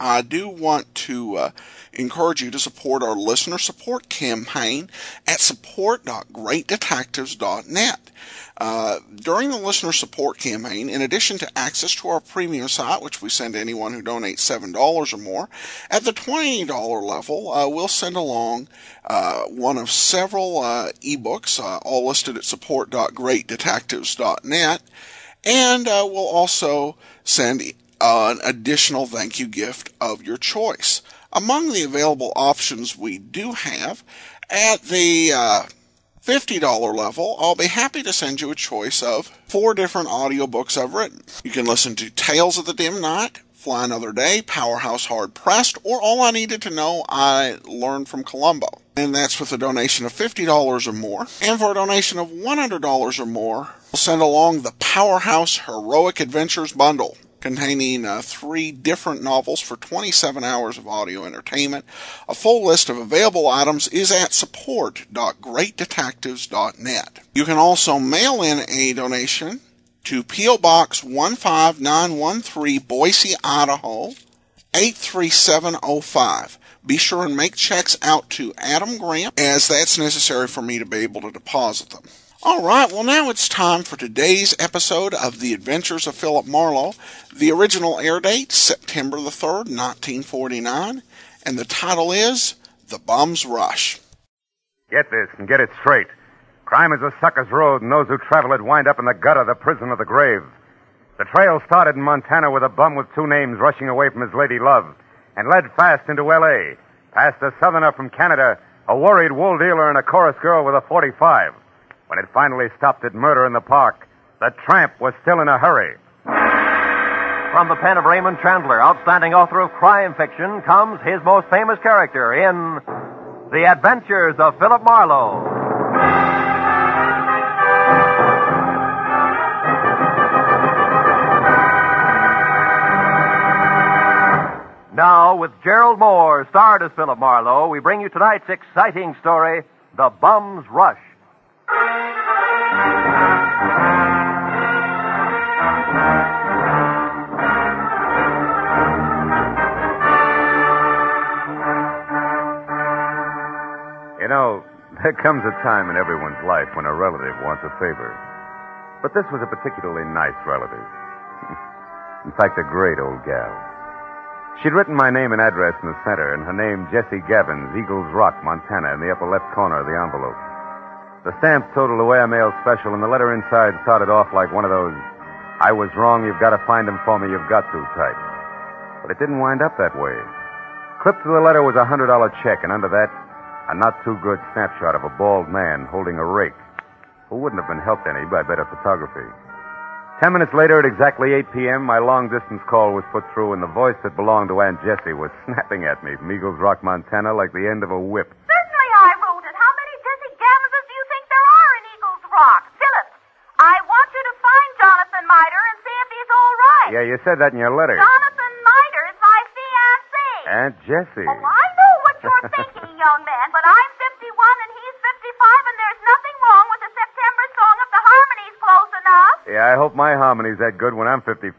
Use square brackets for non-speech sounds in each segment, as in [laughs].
I do want to uh, encourage you to support our listener support campaign at support.greatdetectives.net. Uh, during the listener support campaign, in addition to access to our premium site, which we send to anyone who donates $7 or more, at the $20 level, uh, we'll send along uh, one of several uh, ebooks, uh, all listed at support.greatdetectives.net, and we'll also send an additional thank you gift of your choice. Among the available options we do have, at the uh, $50 level, I'll be happy to send you a choice of four different audiobooks I've written. You can listen to Tales of the Dim Night, Fly Another Day, Powerhouse Hard Pressed, or All I Needed to Know I Learned from Columbo. And that's with a donation of $50 or more. And for a donation of $100 or more, we'll send along the Powerhouse Heroic Adventures Bundle containing uh, three different novels for 27 hours of audio entertainment. A full list of available items is at support.greatdetectives.net. You can also mail in a donation to P.O. Box 15913, Boise, Idaho 83705. Be sure and make checks out to Adam Graham, as that's necessary for me to be able to deposit them. All right, well, now it's time for today's episode of The Adventures of Philip Marlowe. The original air date, September the 3rd, 1949, and the title is The Bum's Rush. Get this and get it straight. Crime is a sucker's road, and those who travel it wind up in the gutter, the prison, or the grave. The trail started in Montana with a bum with two names rushing away from his lady love, and led fast into L.A., past a southerner from Canada, a worried wool dealer, and a chorus girl with a 45. When it finally stopped at murder in the park, the tramp was still in a hurry. From the pen of Raymond Chandler, outstanding author of crime fiction, comes his most famous character in The Adventures of Philip Marlowe. Now, with Gerald Moore, starred as Philip Marlowe, we bring you tonight's exciting story, The Bum's Rush. You know, [laughs] there comes a time in everyone's life when a relative wants a favor. But this was a particularly nice relative. [laughs] in fact, a great old gal. She'd written my name and address in the center, and her name Jessie Gavins, Eagles Rock, Montana, in the upper left corner of the envelope. The stamp totaled away a mail special, and the letter inside started off like one of those I was wrong, you've got to find him for me, you've got to type. But it didn't wind up that way. Clipped to the letter was a $100 check, and under that, a not too good snapshot of a bald man holding a rake, who wouldn't have been helped any by better photography. Ten minutes later, at exactly 8 p.m., my long distance call was put through, and the voice that belonged to Aunt Jessie was [laughs] snapping at me from Eagles Rock, Montana, like the end of a whip. Certainly I wrote it. How many Jessie Gavinses do you think there are in Eagles Rock? Phillips, I want you to find Jonathan Miter and see if he's Yeah, you said that in your letter. Jonathan Miter is my fiancé. Aunt Jessie. Oh, I know what you're thinking, [laughs] young man, but I'm 51 and he's 55, and there's nothing wrong with a September song if the harmony's close enough. Yeah, I hope my harmony's that good when I'm 55.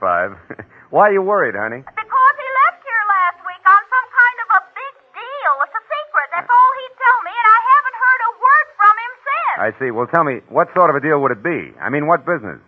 [laughs] Why are you worried, honey? Because he left here last week on some kind of a big deal. It's a secret. That's uh. all he'd tell me, and I haven't heard a word from him since. I see. Well, tell me, what sort of a deal would it be? I mean, what business?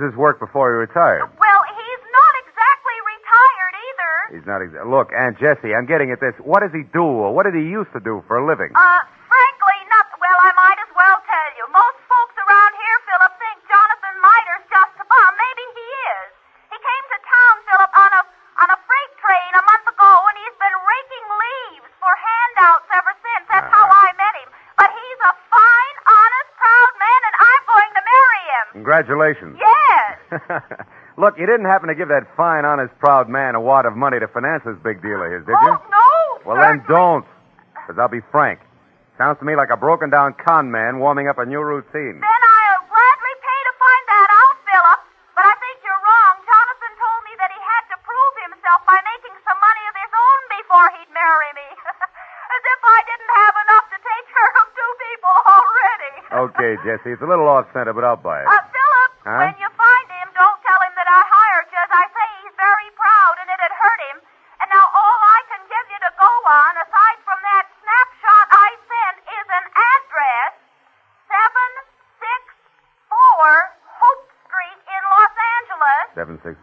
Was his work before he retired? Well, he's not exactly retired either. He's not exa- Look, Aunt Jessie, I'm getting at this. What does he do, or what did he used to do for a living? Uh, frankly, not. Well, I might as well tell you. Most folks around here, Philip, think Jonathan Miter's just a bum. Maybe he is. He came to town, Philip, on a on a freight train a month ago, and he's been raking leaves for handouts ever since. That's how I met him. But he's a fine, honest, proud man, and I'm going to marry him. Congratulations. Yes. [laughs] Look, you didn't happen to give that fine, honest, proud man a wad of money to finance this big deal of his, did you? Oh no. Well, then don't. Because I'll be frank. Sounds to me like a broken down con man warming up a new routine. Then I'll gladly pay to find that out, Philip. But I think you're wrong. Jonathan told me that he had to prove himself by making some money of his own before he'd marry me. [laughs] As if I didn't have enough to take care of two people already. Okay, Jessie, it's a little off center, but I'll buy it. Uh, Philip, Huh?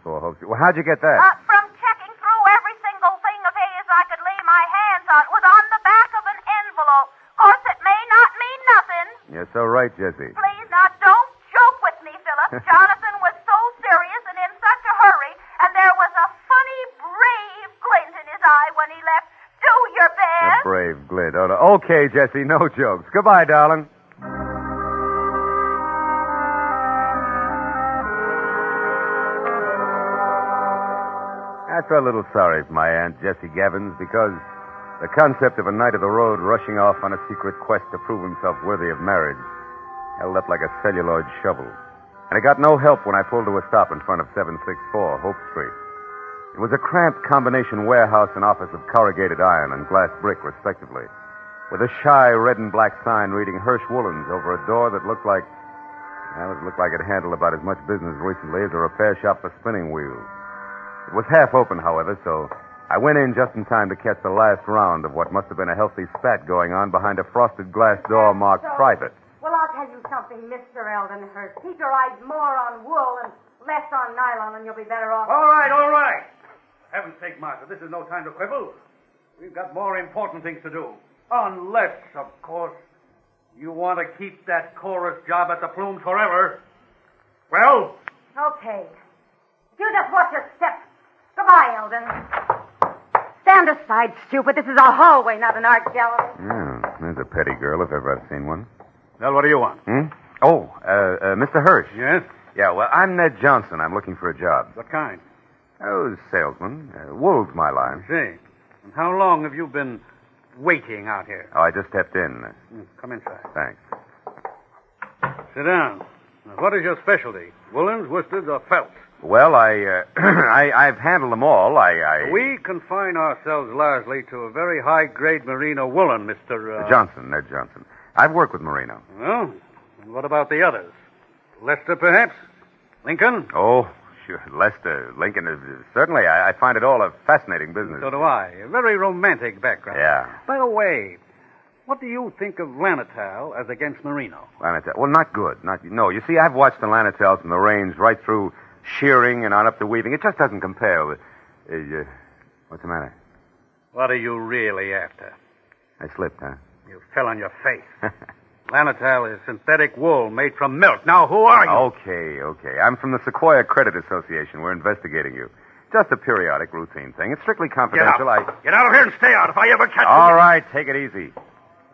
Well, how'd you get that? Uh, from checking through every single thing of his I could lay my hands on. It was on the back of an envelope. Of course, it may not mean nothing. You're so right, Jessie. Please, now, don't joke with me, Philip. [laughs] Jonathan was so serious and in such a hurry, and there was a funny, brave glint in his eye when he left. Do your best. A brave glint. Okay, Jessie, no jokes. Goodbye, darling. Felt a little sorry for my Aunt Jessie Gavins because the concept of a knight of the road rushing off on a secret quest to prove himself worthy of marriage held up like a celluloid shovel. And it got no help when I pulled to a stop in front of 764 Hope Street. It was a cramped combination warehouse and office of corrugated iron and glass brick, respectively, with a shy red and black sign reading Hirsch Woolens over a door that looked like, well, it looked like it handled about as much business recently as a repair shop for spinning wheels. It was half open, however, so I went in just in time to catch the last round of what must have been a healthy spat going on behind a frosted glass door marked So- private. Well, I'll tell you something, Mr. Eldon Hirsch. Keep your eyes more on wool and less on nylon, and you'll be better off. All right, all right. For heaven's sake, Martha, this is no time to quibble. We've got more important things to do. Unless, of course, you want to keep that chorus job at the Plumes forever. Well, Okay. You just watch your step. Goodbye, Eldon. Stand aside, stupid. This is a hallway, not an art gallery. Yeah, there's a petty girl if ever I've seen one. well, what do you want? Hmm? Oh, uh, uh, Mr. Hirsch. Yes? Yeah, well, I'm Ned Johnson. I'm looking for a job. What kind? Oh, salesman. Uh, wool's my line. See. And how long have you been waiting out here? Oh, I just stepped in. Hmm, Come inside. Thanks. Sit down. Now, what is your specialty? Woolens, worsteds, or felts? Well, I, uh, [clears throat] I, I've handled them all. I, I. We confine ourselves largely to a very high grade merino woolen, Mr. Uh... Johnson, Ned Johnson. I've worked with Merino. Well, and what about the others? Leicester, perhaps? Lincoln? Oh, sure. Leicester, Lincoln, is, certainly. I, I find it all a fascinating business. So do I. A very romantic background. Yeah. By the way, what do you think of Lanital as against Merino? Lanital. Well, not good. Not no. You see, I've watched the Lanitals from the range right through shearing and on up to weaving. It just doesn't compare. with- Uh, uh, what's the matter? What are you really after? I slipped, huh? You fell on your face. [laughs] Lanital is synthetic wool made from milk. Now, who are you? okay, okay. I'm from the Sequoia Credit Association. We're investigating you. Just a periodic routine thing. It's strictly confidential. Get out. I. Get out of here and stay out if I ever catch you. All right, take it easy.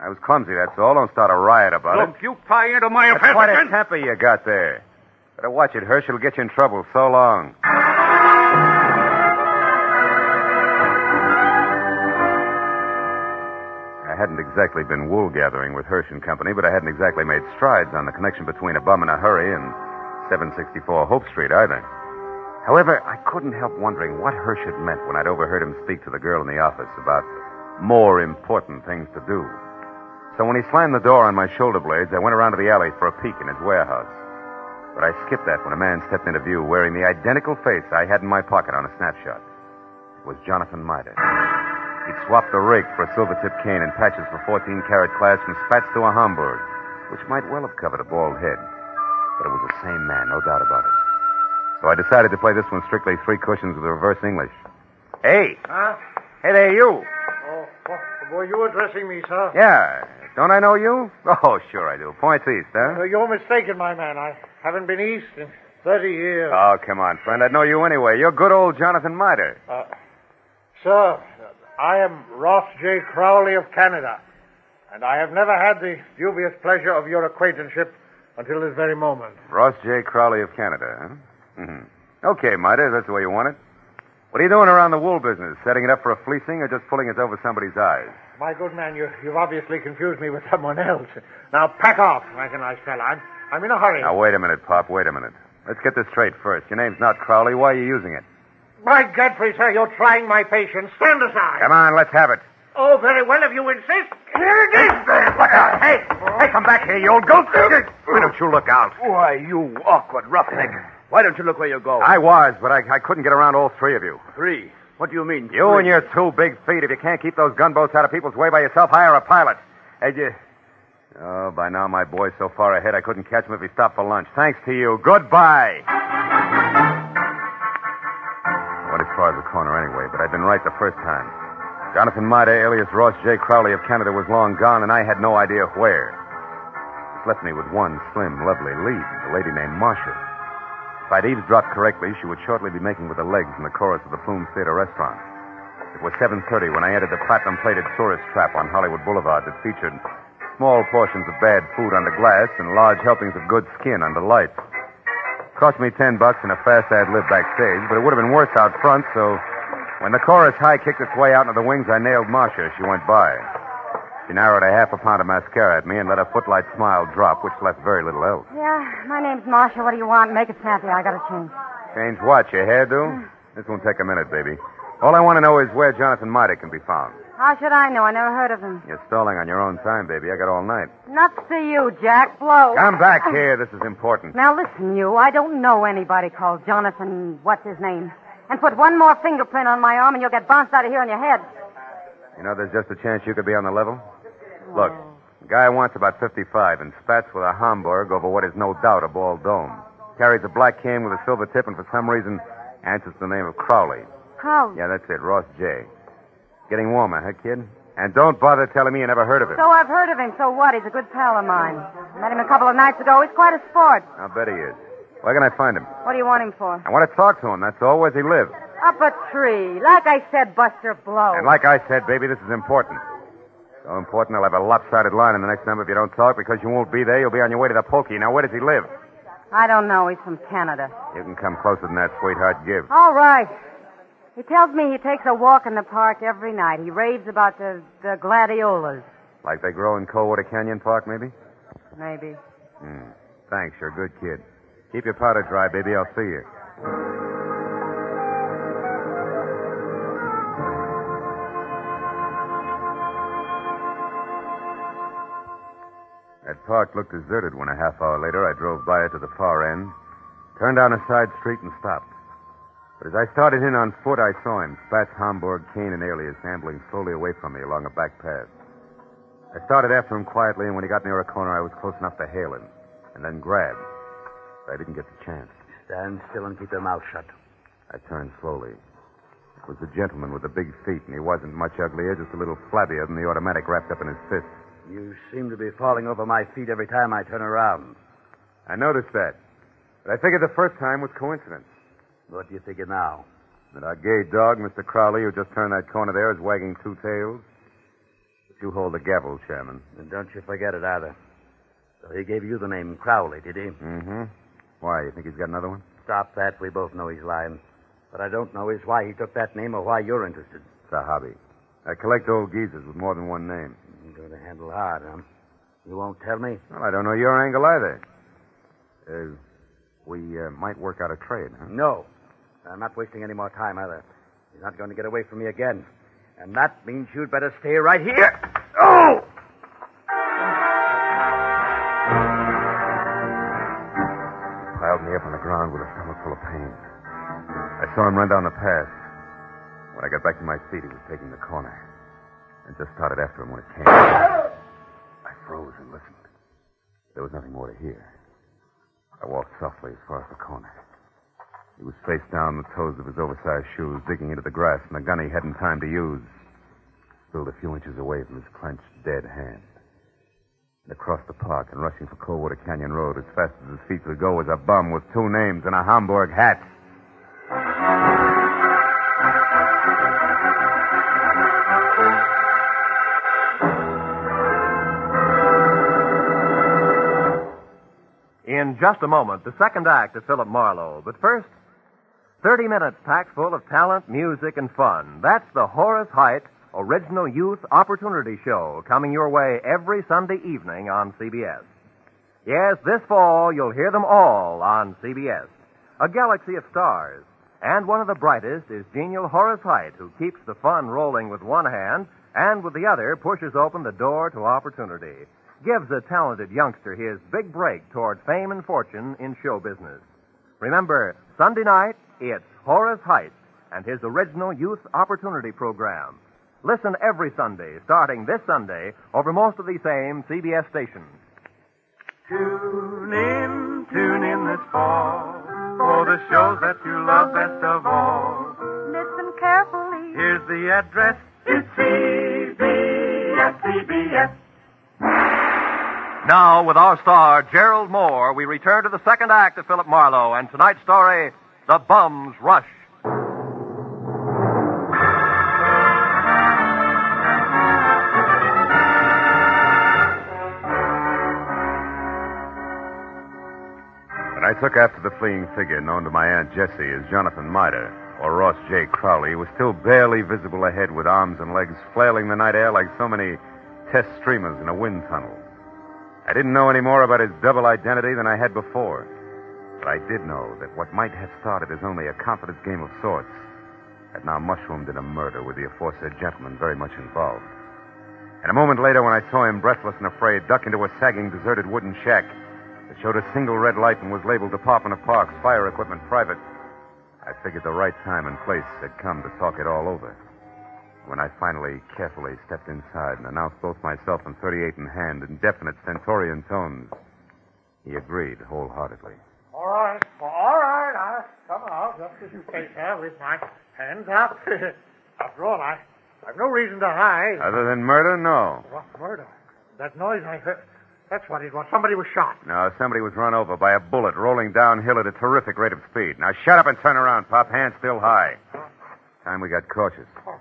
I was clumsy, that's all. Don't start a riot about it. Don't you pry into my affairs quite a temper you got there. Better watch it, Hirsch. It'll get you in trouble. So long. I hadn't exactly been wool gathering with Hirsch and Company, but I hadn't exactly made strides on the connection between a bum in a hurry and 764 Hope Street either. However, I couldn't help wondering what Hirsch had meant when I'd overheard him speak to the girl in the office about more important things to do. So when he slammed the door on my shoulder blades, I went around to the alley for a peek in his warehouse. But I skipped that when a man stepped into view wearing the identical face I had in my pocket on a snapshot. It was Jonathan Miter. He'd swapped the rake for a silver tipped cane and patches for 14 karat class from spats to a Homburg, which might well have covered a bald head. But it was the same man, no doubt about it. So I decided to play this one strictly three cushions with reverse English. Hey! Huh? Hey there, you! Oh, oh, were you addressing me, sir? Yeah. Don't I know you? Oh, sure I do. Points east, huh? Uh, you're mistaken, my man. I haven't been east in 30 years. Oh, come on, friend. I'd know you anyway. You're good old Jonathan Miter. Uh, sir, I am Ross J. Crowley of Canada, and I have never had the dubious pleasure of your acquaintanceship until this very moment. Ross J. Crowley of Canada, huh? Mm-hmm. Okay, Miter, that's the way you want it. What are you doing around the wool business? Setting it up for a fleecing or just pulling it over somebody's eyes? My good man, you, you've obviously confused me with someone else. Now, pack off, like a nice fella. I'm, I'm in a hurry. Now, wait a minute, Pop. Wait a minute. Let's get this straight first. Your name's not Crowley. Why are you using it? By Godfrey, sir, you're trying my patience. Stand aside. Come on, let's have it. Oh, very well, if you insist. Here it is. Hey, hey, come back here, you old goat. Why don't you look out? Why, you awkward roughneck. Why don't you look where you're going? I was, but I, I couldn't get around all three of you. Three. What do you mean? You three? and your two big feet. If you can't keep those gunboats out of people's way by yourself, hire a pilot. Hey, you... Oh, by now my boy's so far ahead I couldn't catch him if he stopped for lunch. Thanks to you. Goodbye. Went as far as the corner anyway, but I'd been right the first time. Jonathan Maida, alias Ross J. Crowley of Canada, was long gone, and I had no idea where. This left me with one slim, lovely lead, a lady named Marcia. If I'd eavesdropped correctly, she would shortly be making with the legs in the chorus of the Plume Theater restaurant. It was 7.30 when I entered the platinum-plated tourist trap on Hollywood Boulevard that featured small portions of bad food under glass and large helpings of good skin under lights. Cost me ten bucks and a fast ad lib backstage, but it would have been worse out front, so when the chorus high kicked its way out into the wings, I nailed Marcia as she went by. She narrowed a half a pound of mascara at me and let a footlight smile drop, which left very little else. Yeah, my name's Marcia. What do you want? Make it snappy. I gotta change. Change what? Your hairdo? This won't take a minute, baby. All I want to know is where Jonathan Maida can be found. How should I know? I never heard of him. You're stalling on your own time, baby. I got all night. Nuts to you, Jack. Blow. Come back [laughs] here. This is important. Now listen, you. I don't know anybody called Jonathan. What's his name? And put one more fingerprint on my arm, and you'll get bounced out of here on your head. You know, there's just a chance you could be on the level. Look, the guy wants about 55 and spats with a Homburg over what is no doubt a bald dome. Carries a black cane with a silver tip, and for some reason answers the name of Crowley. Crowley. Yeah, that's it, Ross J. Getting warmer, huh, kid? And don't bother telling me you never heard of him. So I've heard of him. So what? He's a good pal of mine. Met him a couple of nights ago. He's quite a sport. I'll bet he is. Where can I find him? What do you want him for? I want to talk to him, that's all. Where's he live? Up a tree. Like I said, Buster Blow. And like I said, baby, this is important. So important, I'll have a lopsided line in the next number if you don't talk because you won't be there. You'll be on your way to the pokey. Now, where does he live? I don't know. He's from Canada. You can come closer than that, sweetheart. Give. All right. He tells me he takes a walk in the park every night. He raves about the, the gladiolas. Like they grow in Coldwater Canyon Park, maybe? Maybe. Hmm. Thanks, you're a good kid. Keep your powder dry, baby. I'll see you. That park looked deserted when a half hour later I drove by it to the far end, turned down a side street, and stopped. But as I started in on foot, I saw him, Spats, Homburg, Cane, and Alias, ambling slowly away from me along a back path. I started after him quietly, and when he got near a corner, I was close enough to hail him, and then grab. But I didn't get the chance. Stand still and keep your mouth shut. I turned slowly. It was the gentleman with the big feet, and he wasn't much uglier, just a little flabbier than the automatic wrapped up in his fist. You seem to be falling over my feet every time I turn around. I noticed that. But I figured the first time was coincidence. What do you figure now? That our gay dog, Mr. Crowley, who just turned that corner there, is wagging two tails. But you hold the gavel, Chairman. And don't you forget it either. So he gave you the name Crowley, did he? Mm-hmm. Why, you think he's got another one? Stop that. We both know he's lying. What I don't know is why he took that name or why you're interested. It's a hobby. I collect old geezers with more than one name. You're going to handle hard, huh? You won't tell me? Well, I don't know your angle either. Uh, we uh, might work out a trade, huh? No. I'm not wasting any more time either. He's not going to get away from me again. And that means you'd better stay right here. Oh! He piled me up on the ground with a stomach full of pain. I saw him run down the path. When I got back to my seat, he was taking the corner. And just started after him when it came. I froze and listened. There was nothing more to hear. I walked softly as far as the corner. He was face down, the toes of his oversized shoes digging into the grass, and the gun he hadn't time to use spilled a few inches away from his clenched, dead hand. And across the park and rushing for Coldwater Canyon Road as fast as his feet could go was a bum with two names and a Homburg hat. In just a moment, the second act of Philip Marlowe. But first, 30 minutes packed full of talent, music, and fun. That's the Horace Heidt Original Youth Opportunity Show coming your way every Sunday evening on CBS. Yes, this fall you'll hear them all on CBS. A galaxy of stars. And one of the brightest is genial Horace Heidt, who keeps the fun rolling with one hand and with the other pushes open the door to opportunity. Gives a talented youngster his big break toward fame and fortune in show business. Remember, Sunday night, it's Horace Heidt and his original Youth Opportunity Program. Listen every Sunday, starting this Sunday, over most of the same CBS stations. Tune in, tune in this fall for the shows that you love best of all. Listen carefully. Here's the address. It's CBS, CBS. Now, with our star, Gerald Moore, we return to the second act of Philip Marlowe and tonight's story, The Bums Rush. When I took after the fleeing figure known to my Aunt Jessie as Jonathan Miter, or Ross J. Crowley, was still barely visible ahead with arms and legs flailing the night air like so many test streamers in a wind tunnel. I didn't know any more about his double identity than I had before. But I did know that what might have started as only a confidence game of sorts had now mushroomed in a murder with the aforesaid gentleman very much involved. And a moment later, when I saw him breathless and afraid duck into a sagging, deserted wooden shack that showed a single red light and was labeled Department of Parks Fire Equipment Private, I figured the right time and place had come to talk it all over. When I finally carefully stepped inside and announced both myself and 38 in hand in definite stentorian tones, he agreed wholeheartedly. All right, all right. Come out just as you say, sir, with my hands up. [laughs] After all, I, I've no reason to hide. Other than murder, no. What murder? That noise I heard. That's what it was. Somebody was shot. No, somebody was run over by a bullet rolling downhill at a terrific rate of speed. Now shut up and turn around, Pop. Hands still high. Time we got cautious. Oh,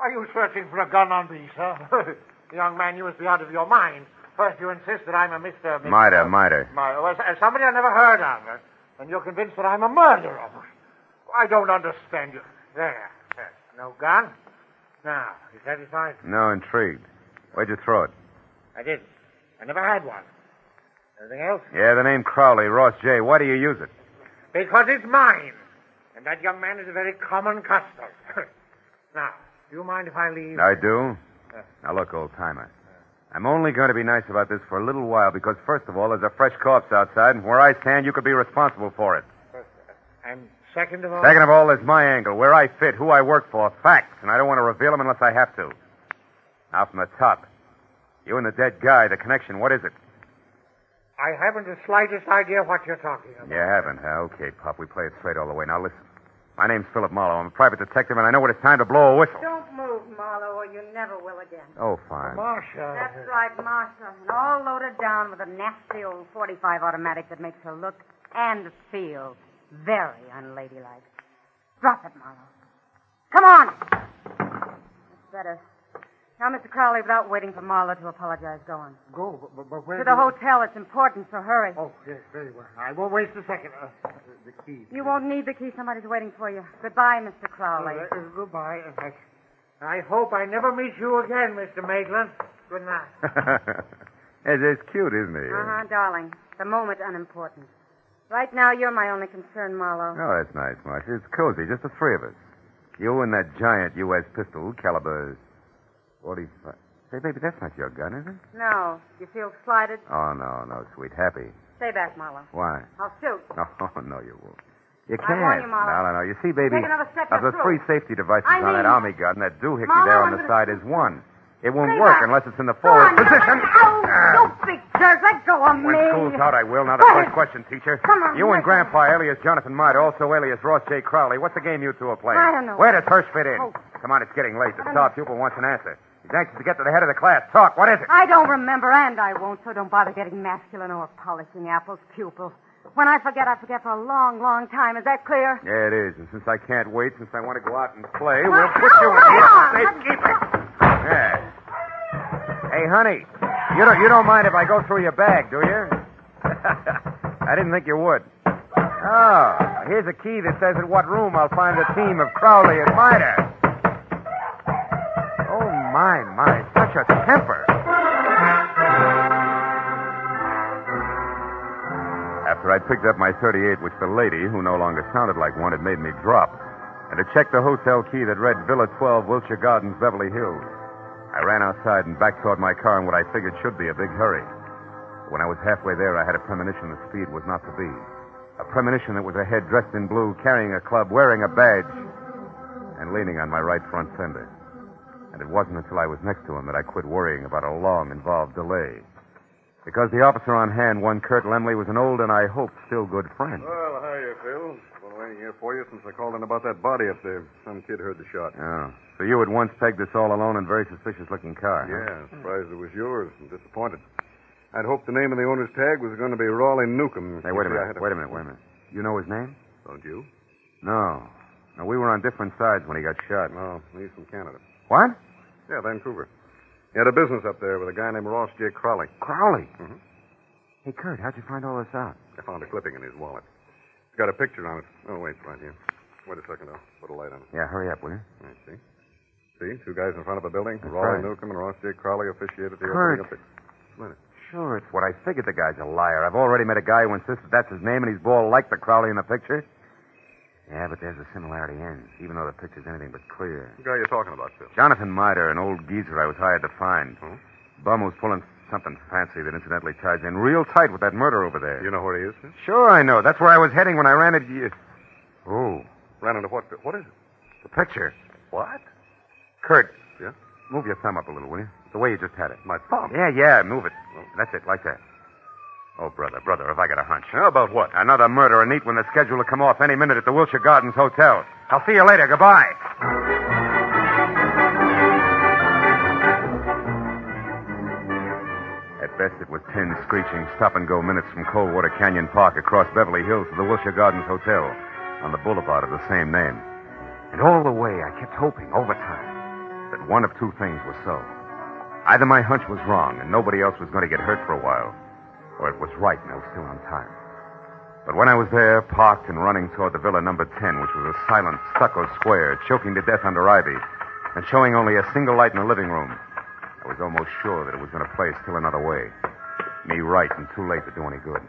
are you searching for a gun on me, sir? [laughs] Young man, you must be out of your mind. First, you insist that I'm a Mr. Mr. Miter, Miter. My, well, s- somebody I never heard of. uh, And you're convinced that I'm a murderer. I don't understand you. There. No gun? Now, you satisfied? No, intrigued. Where'd you throw it? I didn't. I never had one. Anything else? Yeah, the name Crowley, Ross J. Why do you use it? Because it's mine. And that young man is a very common custom. [laughs] now, do you mind if I leave? I do. Now look, old timer. I'm only going to be nice about this for a little while because, first of all, there's a fresh corpse outside, and where I stand, you could be responsible for it. And second of all. Second of all, there's my angle, where I fit, who I work for, facts, and I don't want to reveal them unless I have to. Now from the top. You and the dead guy, the connection, what is it? I haven't the slightest idea what you're talking about. You haven't, huh? Okay, Pop, we play it straight all the way. Now listen. My name's Philip Marlowe. I'm a private detective, and I know when it's time to blow a whistle. Don't move, Marlowe, or you never will again. Oh, fine. Marcia. That's right, Martha. And all loaded down with a nasty old 45 automatic that makes her look and feel very unladylike. Drop it, Marlowe. Come on. That's better. Now, Mr. Crowley, without waiting for Marlowe to apologize, go on. Go, but, but, but where To the you- hotel. It's important, so hurry. Oh, yes, very well. I won't waste a second. Uh, the key. You won't need the key. Somebody's waiting for you. Goodbye, Mr. Crowley. Uh, uh, goodbye. I, I hope I never meet you again, Mr. Maitland. Good night. [laughs] it's, it's cute, isn't it? Uh-huh, darling. The moment unimportant. Right now, you're my only concern, Marlowe. Oh, that's nice, Marcia. It's cozy, just the three of us. You and that giant U.S. pistol, caliber 45. Say, baby, that's not your gun, is it? No. You feel slighted? Oh, no, no, sweet. Happy. Stay back, Marlowe. Why? I'll shoot. [laughs] No, no, you won't. You can't. you, no, no, no. You see, baby, Take another step, of the three safety devices I on that army gun, that doohickey Marlowe, there on I'm the side is one. It won't Stay work back. unless it's in the Go on, forward position. Ah. You big jerk! Let go of When me! When school's out, I will. Now, the Go first question, teacher. Come on, You and. Grandpa, alias Jonathan Miter, also alias Ross J. Crowley. What's the game you two are playing? I don't know. Where does Hirsch fit in? Oh. Come on, it's getting late. The star pupil wants an answer. He's anxious to get to the head of the class. Talk. What is it? I don't remember, and I won't, so don't bother getting masculine or polishing apples, pupil. When I forget, I forget for a long, long time. Is that clear? Yeah, it is. And since I can't wait, since I want to go out and play, Well, put you in hold here on. for safekeeping. Yeah. Hey, honey, you don't you don't mind if I go through your bag, do you? [laughs] I didn't think you would. Oh, Here's a key that says in what room I'll find the team of Crowley and Miner. My, my. Such a temper. After I'd picked up my 38, which the lady, who no longer sounded like one, had made me drop, and had checked the hotel key that read Villa 12, Wilshire Gardens, Beverly Hills, I ran outside and back toward my car in what I figured should be a big hurry. When I was halfway there, I had a premonition the speed was not to be. A premonition that was a head dressed in blue, carrying a club, wearing a badge, and leaning on my right front fender. And it wasn't until I was next to him that I quit worrying about a long, involved delay. Because the officer on hand, one Kurt Lemley, was an old and I hope still good friend. Well, hiya, Phil. Been waiting here for you since I called in about that body up there. Some kid heard the shot. Oh. So you had once pegged this all alone and very suspicious looking car. huh? Yeah, surprised it was yours. I'm disappointed. I'd hoped the name of the owner's tag was going to be Raleigh Newcomb. Hey, wait a You minute. Wait a minute. Wait a minute. You know his name? Don't you? No. No, we were on different sides when he got shot. No, he's from Canada. What? Yeah, Vancouver. He had a business up there with a guy named Ross J. Crowley. Crowley. Mhm. Hey, Kurt, how'd you find all this out? I found a clipping in his wallet. It's got a picture on it. Oh, wait, it's right here. Wait a second, I'll put a light on it. Yeah, hurry up, will you? I see. See, two guys in front of a building. That's Raleigh right. Newcomb and Ross J. Crowley officiated the Kurt. opening of the... Minute. Sure, it's what I figured the guy's a liar. I've already met a guy who insisted that's his name and he's bald like the Crowley in the picture. Yeah, but there's a similarity ends, even though the picture's anything but clear. The guy you're talking about, Phil? Jonathan Miter, an old geezer I was hired to find. Hmm? Bum who's pulling something fancy that incidentally ties in real tight with that murder over there. You know where he is, Phil? Sure, I know. That's where I was heading when I ran into you. Oh, Ran into what? What is it? the picture. What? Kurt. Yeah? Move your thumb up a little, will you? The way you just had it. My thumb. Yeah, yeah, move it. That's it, like that. Oh, brother, brother, have I got a hunch? About what? Another murderer neat when the schedule will come off any minute at the Wilshire Gardens Hotel. I'll see you later. Goodbye. At best, it was ten screeching stop and go minutes from Coldwater Canyon Park across Beverly Hills to the Wilshire Gardens Hotel on the boulevard of the same name. And all the way, I kept hoping, over time, that one of two things was so. Either my hunch was wrong and nobody else was going to get hurt for a while, or it was right and I was still on time. But when I was there, parked and running toward the villa number 10, which was a silent stucco square, choking to death under ivy, and showing only a single light in the living room, I was almost sure that it was going to play still another way. Me right and too late to do any good.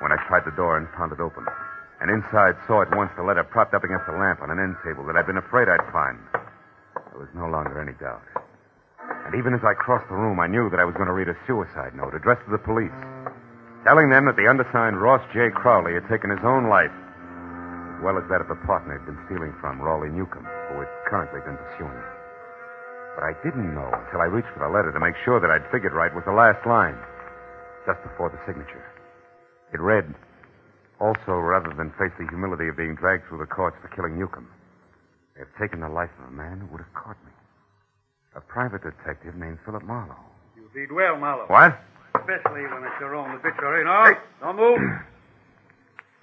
When I tried the door and found it open, and inside saw at once the letter propped up against a lamp on an end table that I'd been afraid I'd find, there was no longer any doubt. And even as I crossed the room, I knew that I was going to read a suicide note addressed to the police, telling them that the undersigned Ross J. Crowley had taken his own life, as well as that of the partner he'd been stealing from, Raleigh Newcomb, who had currently been pursuing him. But I didn't know until I reached for the letter to make sure that I'd figured right was the last line, just before the signature. It read, also, rather than face the humility of being dragged through the courts for killing Newcomb, they have taken the life of a man who would have caught me. A private detective named Philip Marlowe. You did well, Marlowe. What? Especially when it's your own obituary. No, don't move. [clears throat]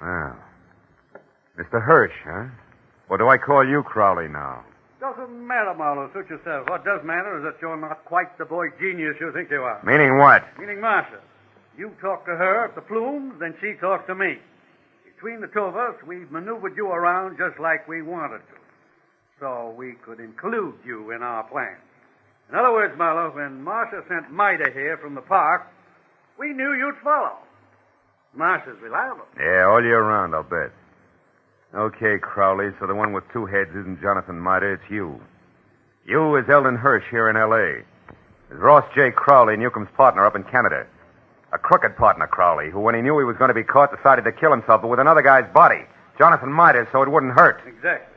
Well, Mr. Hirsch, huh? Or do I call you Crowley now? Doesn't matter, Marlowe. Suit yourself. What does matter is that you're not quite the boy genius you think you are. Meaning what? Meaning Marcia. You talk to her at the Plumes, then she talks to me. Between the two of us, we've maneuvered you around just like we wanted to. So we could include you in our plan. In other words, Marlowe, when Marcia sent Mida here from the park, we knew you'd follow. Marcia's reliable. Yeah, all year round, I'll bet. Okay, Crowley, so the one with two heads isn't Jonathan Miter, it's you. You is Eldon Hirsch here in L.A. Is Ross J. Crowley, Newcomb's partner up in Canada. A crooked partner, Crowley, who, when he knew he was going to be caught, decided to kill himself, but with another guy's body. Jonathan Miter, so it wouldn't hurt. Exactly.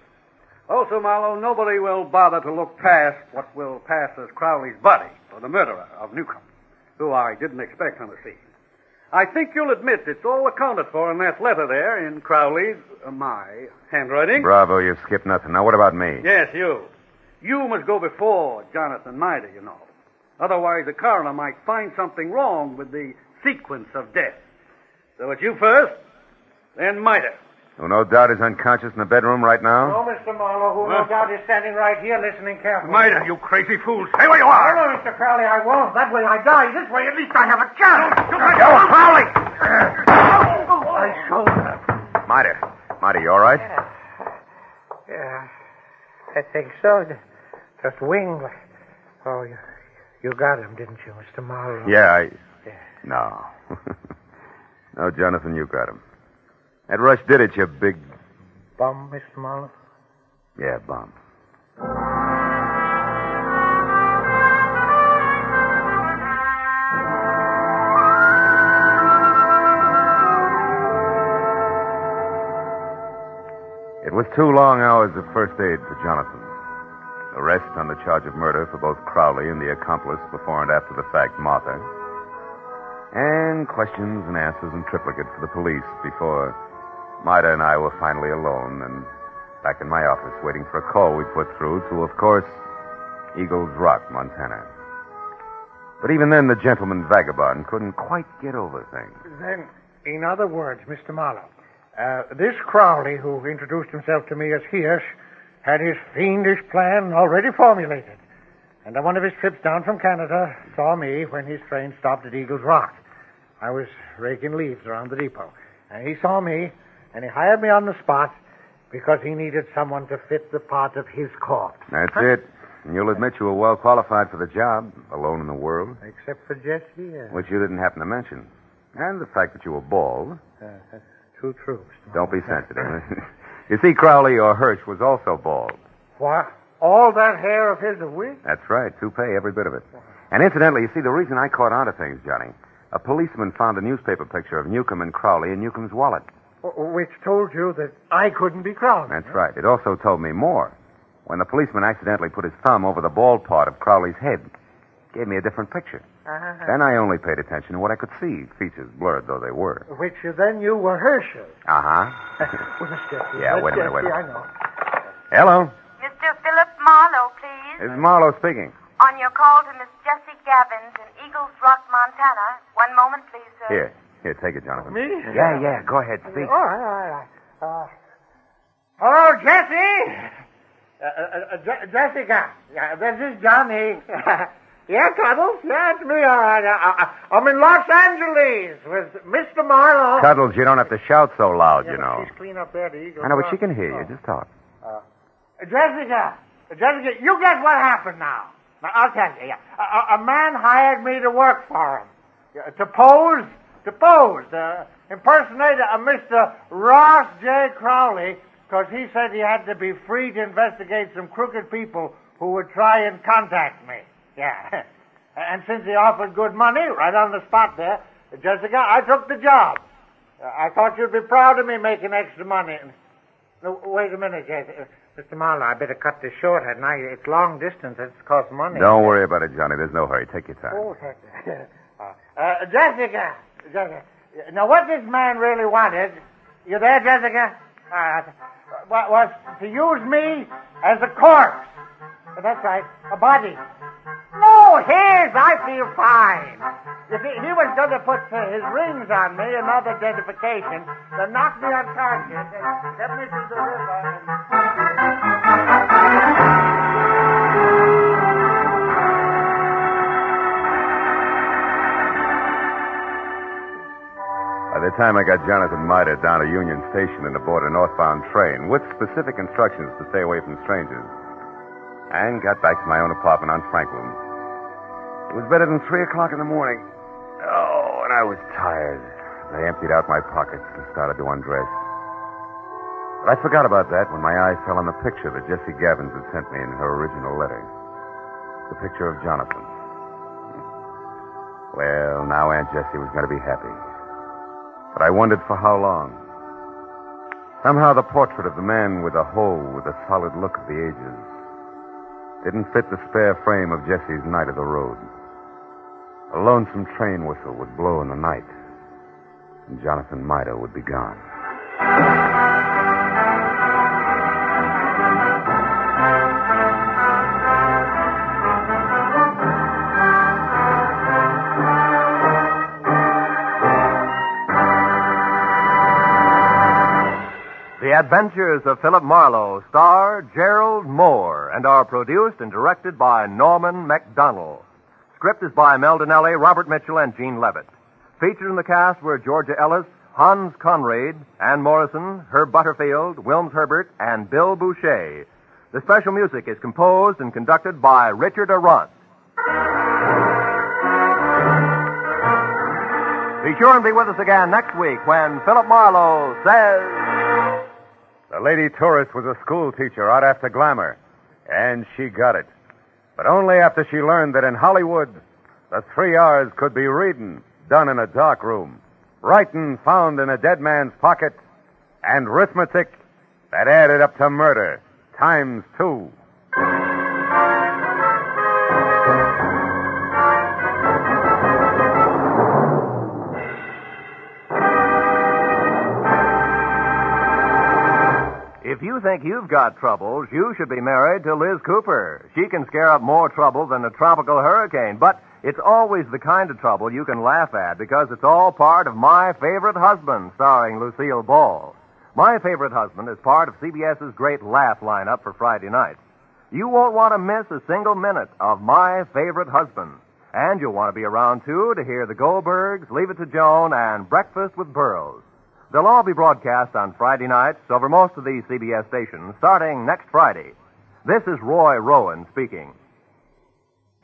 Also, Marlowe, nobody will bother to look past what will pass as Crowley's body or the murderer of Newcomb, who I didn't expect on the scene. I think you'll admit it's all accounted for in that letter there in Crowley's, uh, my handwriting. Bravo, you skipped nothing. Now, what about me? Yes, you. You must go before Jonathan Mida, you know. Otherwise, the coroner might find something wrong with the sequence of death. So it's you first, then Mida. Who no doubt is unconscious in the bedroom right now? Oh, Mr. Marlowe, who no doubt is standing right here listening carefully. Mida, you crazy fool. Stay where you are. No, no, Mr. Crowley, I won't. That way I die. This way, at least I have a chance. Yo, Crowley! My shoulder. Miter. Miter, you all right? Yeah, yeah. I think so. Just winged. Oh, you, you got him, didn't you, Mr. Marlowe? Yeah, I. No. [laughs] no, Jonathan, you got him. That rush did it, you big. Bum, Mr. Marlowe? Yeah, bum. It was two long hours of first aid for Jonathan. Arrest on the charge of murder for both Crowley and the accomplice before and after the fact, Martha. And questions and answers in triplicate for the police before Maida and I were finally alone and back in my office waiting for a call we put through to, of course, Eagles Rock, Montana. But even then, the gentleman vagabond couldn't quite get over things. Then, in other words, Mr. Marlowe, uh, this Crowley, who introduced himself to me as Hirsch, had his fiendish plan already formulated. And on one of his trips down from Canada, saw me when his train stopped at Eagles Rock. I was raking leaves around the depot. And he saw me, and he hired me on the spot because he needed someone to fit the part of his corpse. That's it. And you'll admit you were well qualified for the job, alone in the world, Except for Jessie, uh, which you didn't happen to mention. And the fact that you were bald. uh, that's too true, Mr. Don't be sensitive. [laughs] you see, Crowley or Hirsch was also bald. What? All that hair of his a week? That's right, toupee, every bit of it. And incidentally, you see, the reason I caught on to things, Johnny, a policeman found a newspaper picture of Newcomb and Crowley in Newcomb's wallet. Which told you that I couldn't be Crowley. That's right. It also told me more. When the policeman accidentally put his thumb over the bald part of Crowley's head, gave me a different picture. Uh-huh. Then I only paid attention to what I could see, features blurred though they were. Which you then you were Herschel. Uh huh. [laughs] Well, Miss Jessie, Yeah, Miss wait a minute, wait a minute. I know. Hello, Mr. Philip Marlowe, please. this is Marlowe speaking. On your call to Miss Jessie Gavins in Eagles Rock, Montana. One moment, please, sir. Here, here, take it, Jonathan. Me? Yeah, yeah. Go ahead, speak. All right, all right. Uh, hello, Jessie. Uh, uh, uh, Je- Jessica. Yeah, this is Johnny. yeah, Cuddles. Yeah, it's me, all right. Uh, uh, I'm in Los Angeles with Mr. Marlowe. Cuddles, you don't have to shout so loud, Yeah, you know. She's clean up there, the Eagle. I know, but she can hear you. Just talk. Jessica, Jessica, you guess what happened now? Now, I'll tell you. Yeah. A, a- a man hired me to work for him. To pose, to pose, uh, impersonate a Mr. Ross J. Crowley, because he said he had to be free to investigate some crooked people who would try and contact me. Yeah. [laughs] and since he offered good money right on the spot there, Jessica, I took the job. Uh, I thought you'd be proud of me making extra money. No, wait a minute, Jessica. Mr. Marlowe, I better cut this short. At night, it's long distance. It's cost money. Don't worry about it, Johnny. There's no hurry. Take your time. Oh, thank you. uh, uh, Jessica, Jessica. Now, what this man really wanted, you there, Jessica? Uh, was to use me as a corpse. That's right, a body. Oh, his, I feel fine. He was going to put his rings on me, another identification, to knock me unconscious and get me to the river. And... the time I got Jonathan Miter down to Union Station and aboard a northbound train with specific instructions to stay away from strangers, and got back to my own apartment on Franklin, it was better than three o'clock in the morning. Oh, and I was tired. I emptied out my pockets and started to undress. But I forgot about that when my eye fell on the picture that Jessie Gavins had sent me in her original letter. The picture of Jonathan. Well, now Aunt Jessie was going to be happy. But I wondered for how long. Somehow the portrait of the man with the hoe with the solid look of the ages didn't fit the spare frame of Jessie's knight of the road. A lonesome train whistle would blow in the night, and Jonathan Miter would be gone. The Adventures of Philip Marlowe star Gerald Mohr and are produced and directed by Norman Macdonnell. Script is by Mel Dinelli, Robert Mitchell, and Gene Levitt. Featured in the cast were Georgia Ellis, Hans Conried, Ann Morrison, Herb Butterfield, Wilms Herbert, and Bill Boucher. The special music is composed and conducted by Richard Aurandt. Be sure and be with us again next week when Philip Marlowe says. The lady tourist was a school teacher out after glamour, and she got it. But only after she learned that in Hollywood, the three R's could be reading, done in a dark room, writing found in a dead man's pocket, and arithmetic that added up to murder times two. If you think you've got troubles, you should be married to Liz Cooper. She can scare up more trouble than a tropical hurricane, but it's always the kind of trouble you can laugh at because it's all part of My Favorite Husband, starring Lucille Ball. My Favorite Husband is part of CBS's great laugh lineup for Friday nights. You won't want to miss a single minute of My Favorite Husband. And you'll want to be around, too, to hear the Goldbergs, Leave It to Joan, and Breakfast with Burrows. They'll all be broadcast on Friday nights over most of these CBS stations starting next Friday. This is Roy Rowan speaking.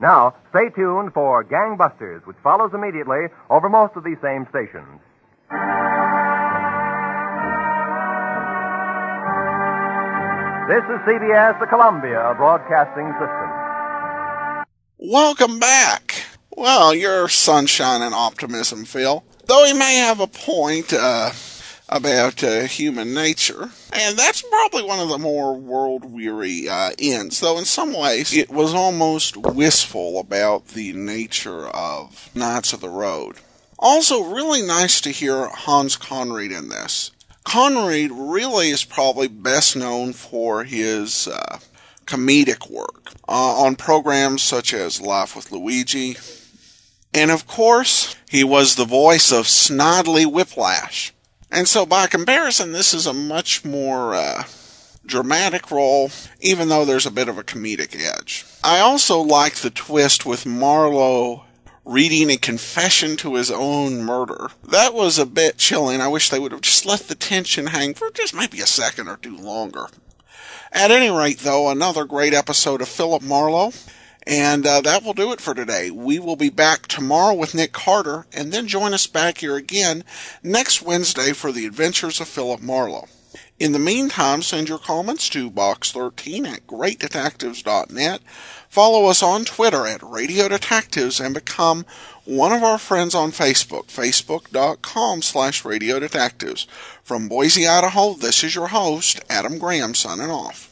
Now, stay tuned for Gangbusters, which follows immediately over most of these same stations. This is CBS, the Columbia Broadcasting System. Welcome back. Well, your sunshine and optimism, Phil. Though he may have a point uh, about uh, human nature, and that's probably one of the more world weary uh, ends, though in some ways it was almost wistful about the nature of Knights of the Road. Also, really nice to hear Hans Conried in this. Conried really is probably best known for his uh, comedic work uh, on programs such as Life with Luigi. And of course, he was the voice of Snidely Whiplash. And so by comparison, this is a much more uh, dramatic role, even though there's a bit of a comedic edge. I also like the twist with Marlowe reading a confession to his own murder. That was a bit chilling. I wish they would have just let the tension hang for just maybe a second or two longer. At any rate, though, another great episode of Philip Marlowe. And uh, that will do it for today. We will be back tomorrow with Nick Carter, and then join us back here again next Wednesday for the adventures of Philip Marlowe. In the meantime, send your comments to box13 at greatdetectives.net. Follow us on Twitter at Radio Detectives and become one of our friends on Facebook, facebook.com slash Radio Detectives. From Boise, Idaho, this is your host, Adam Graham, signing off.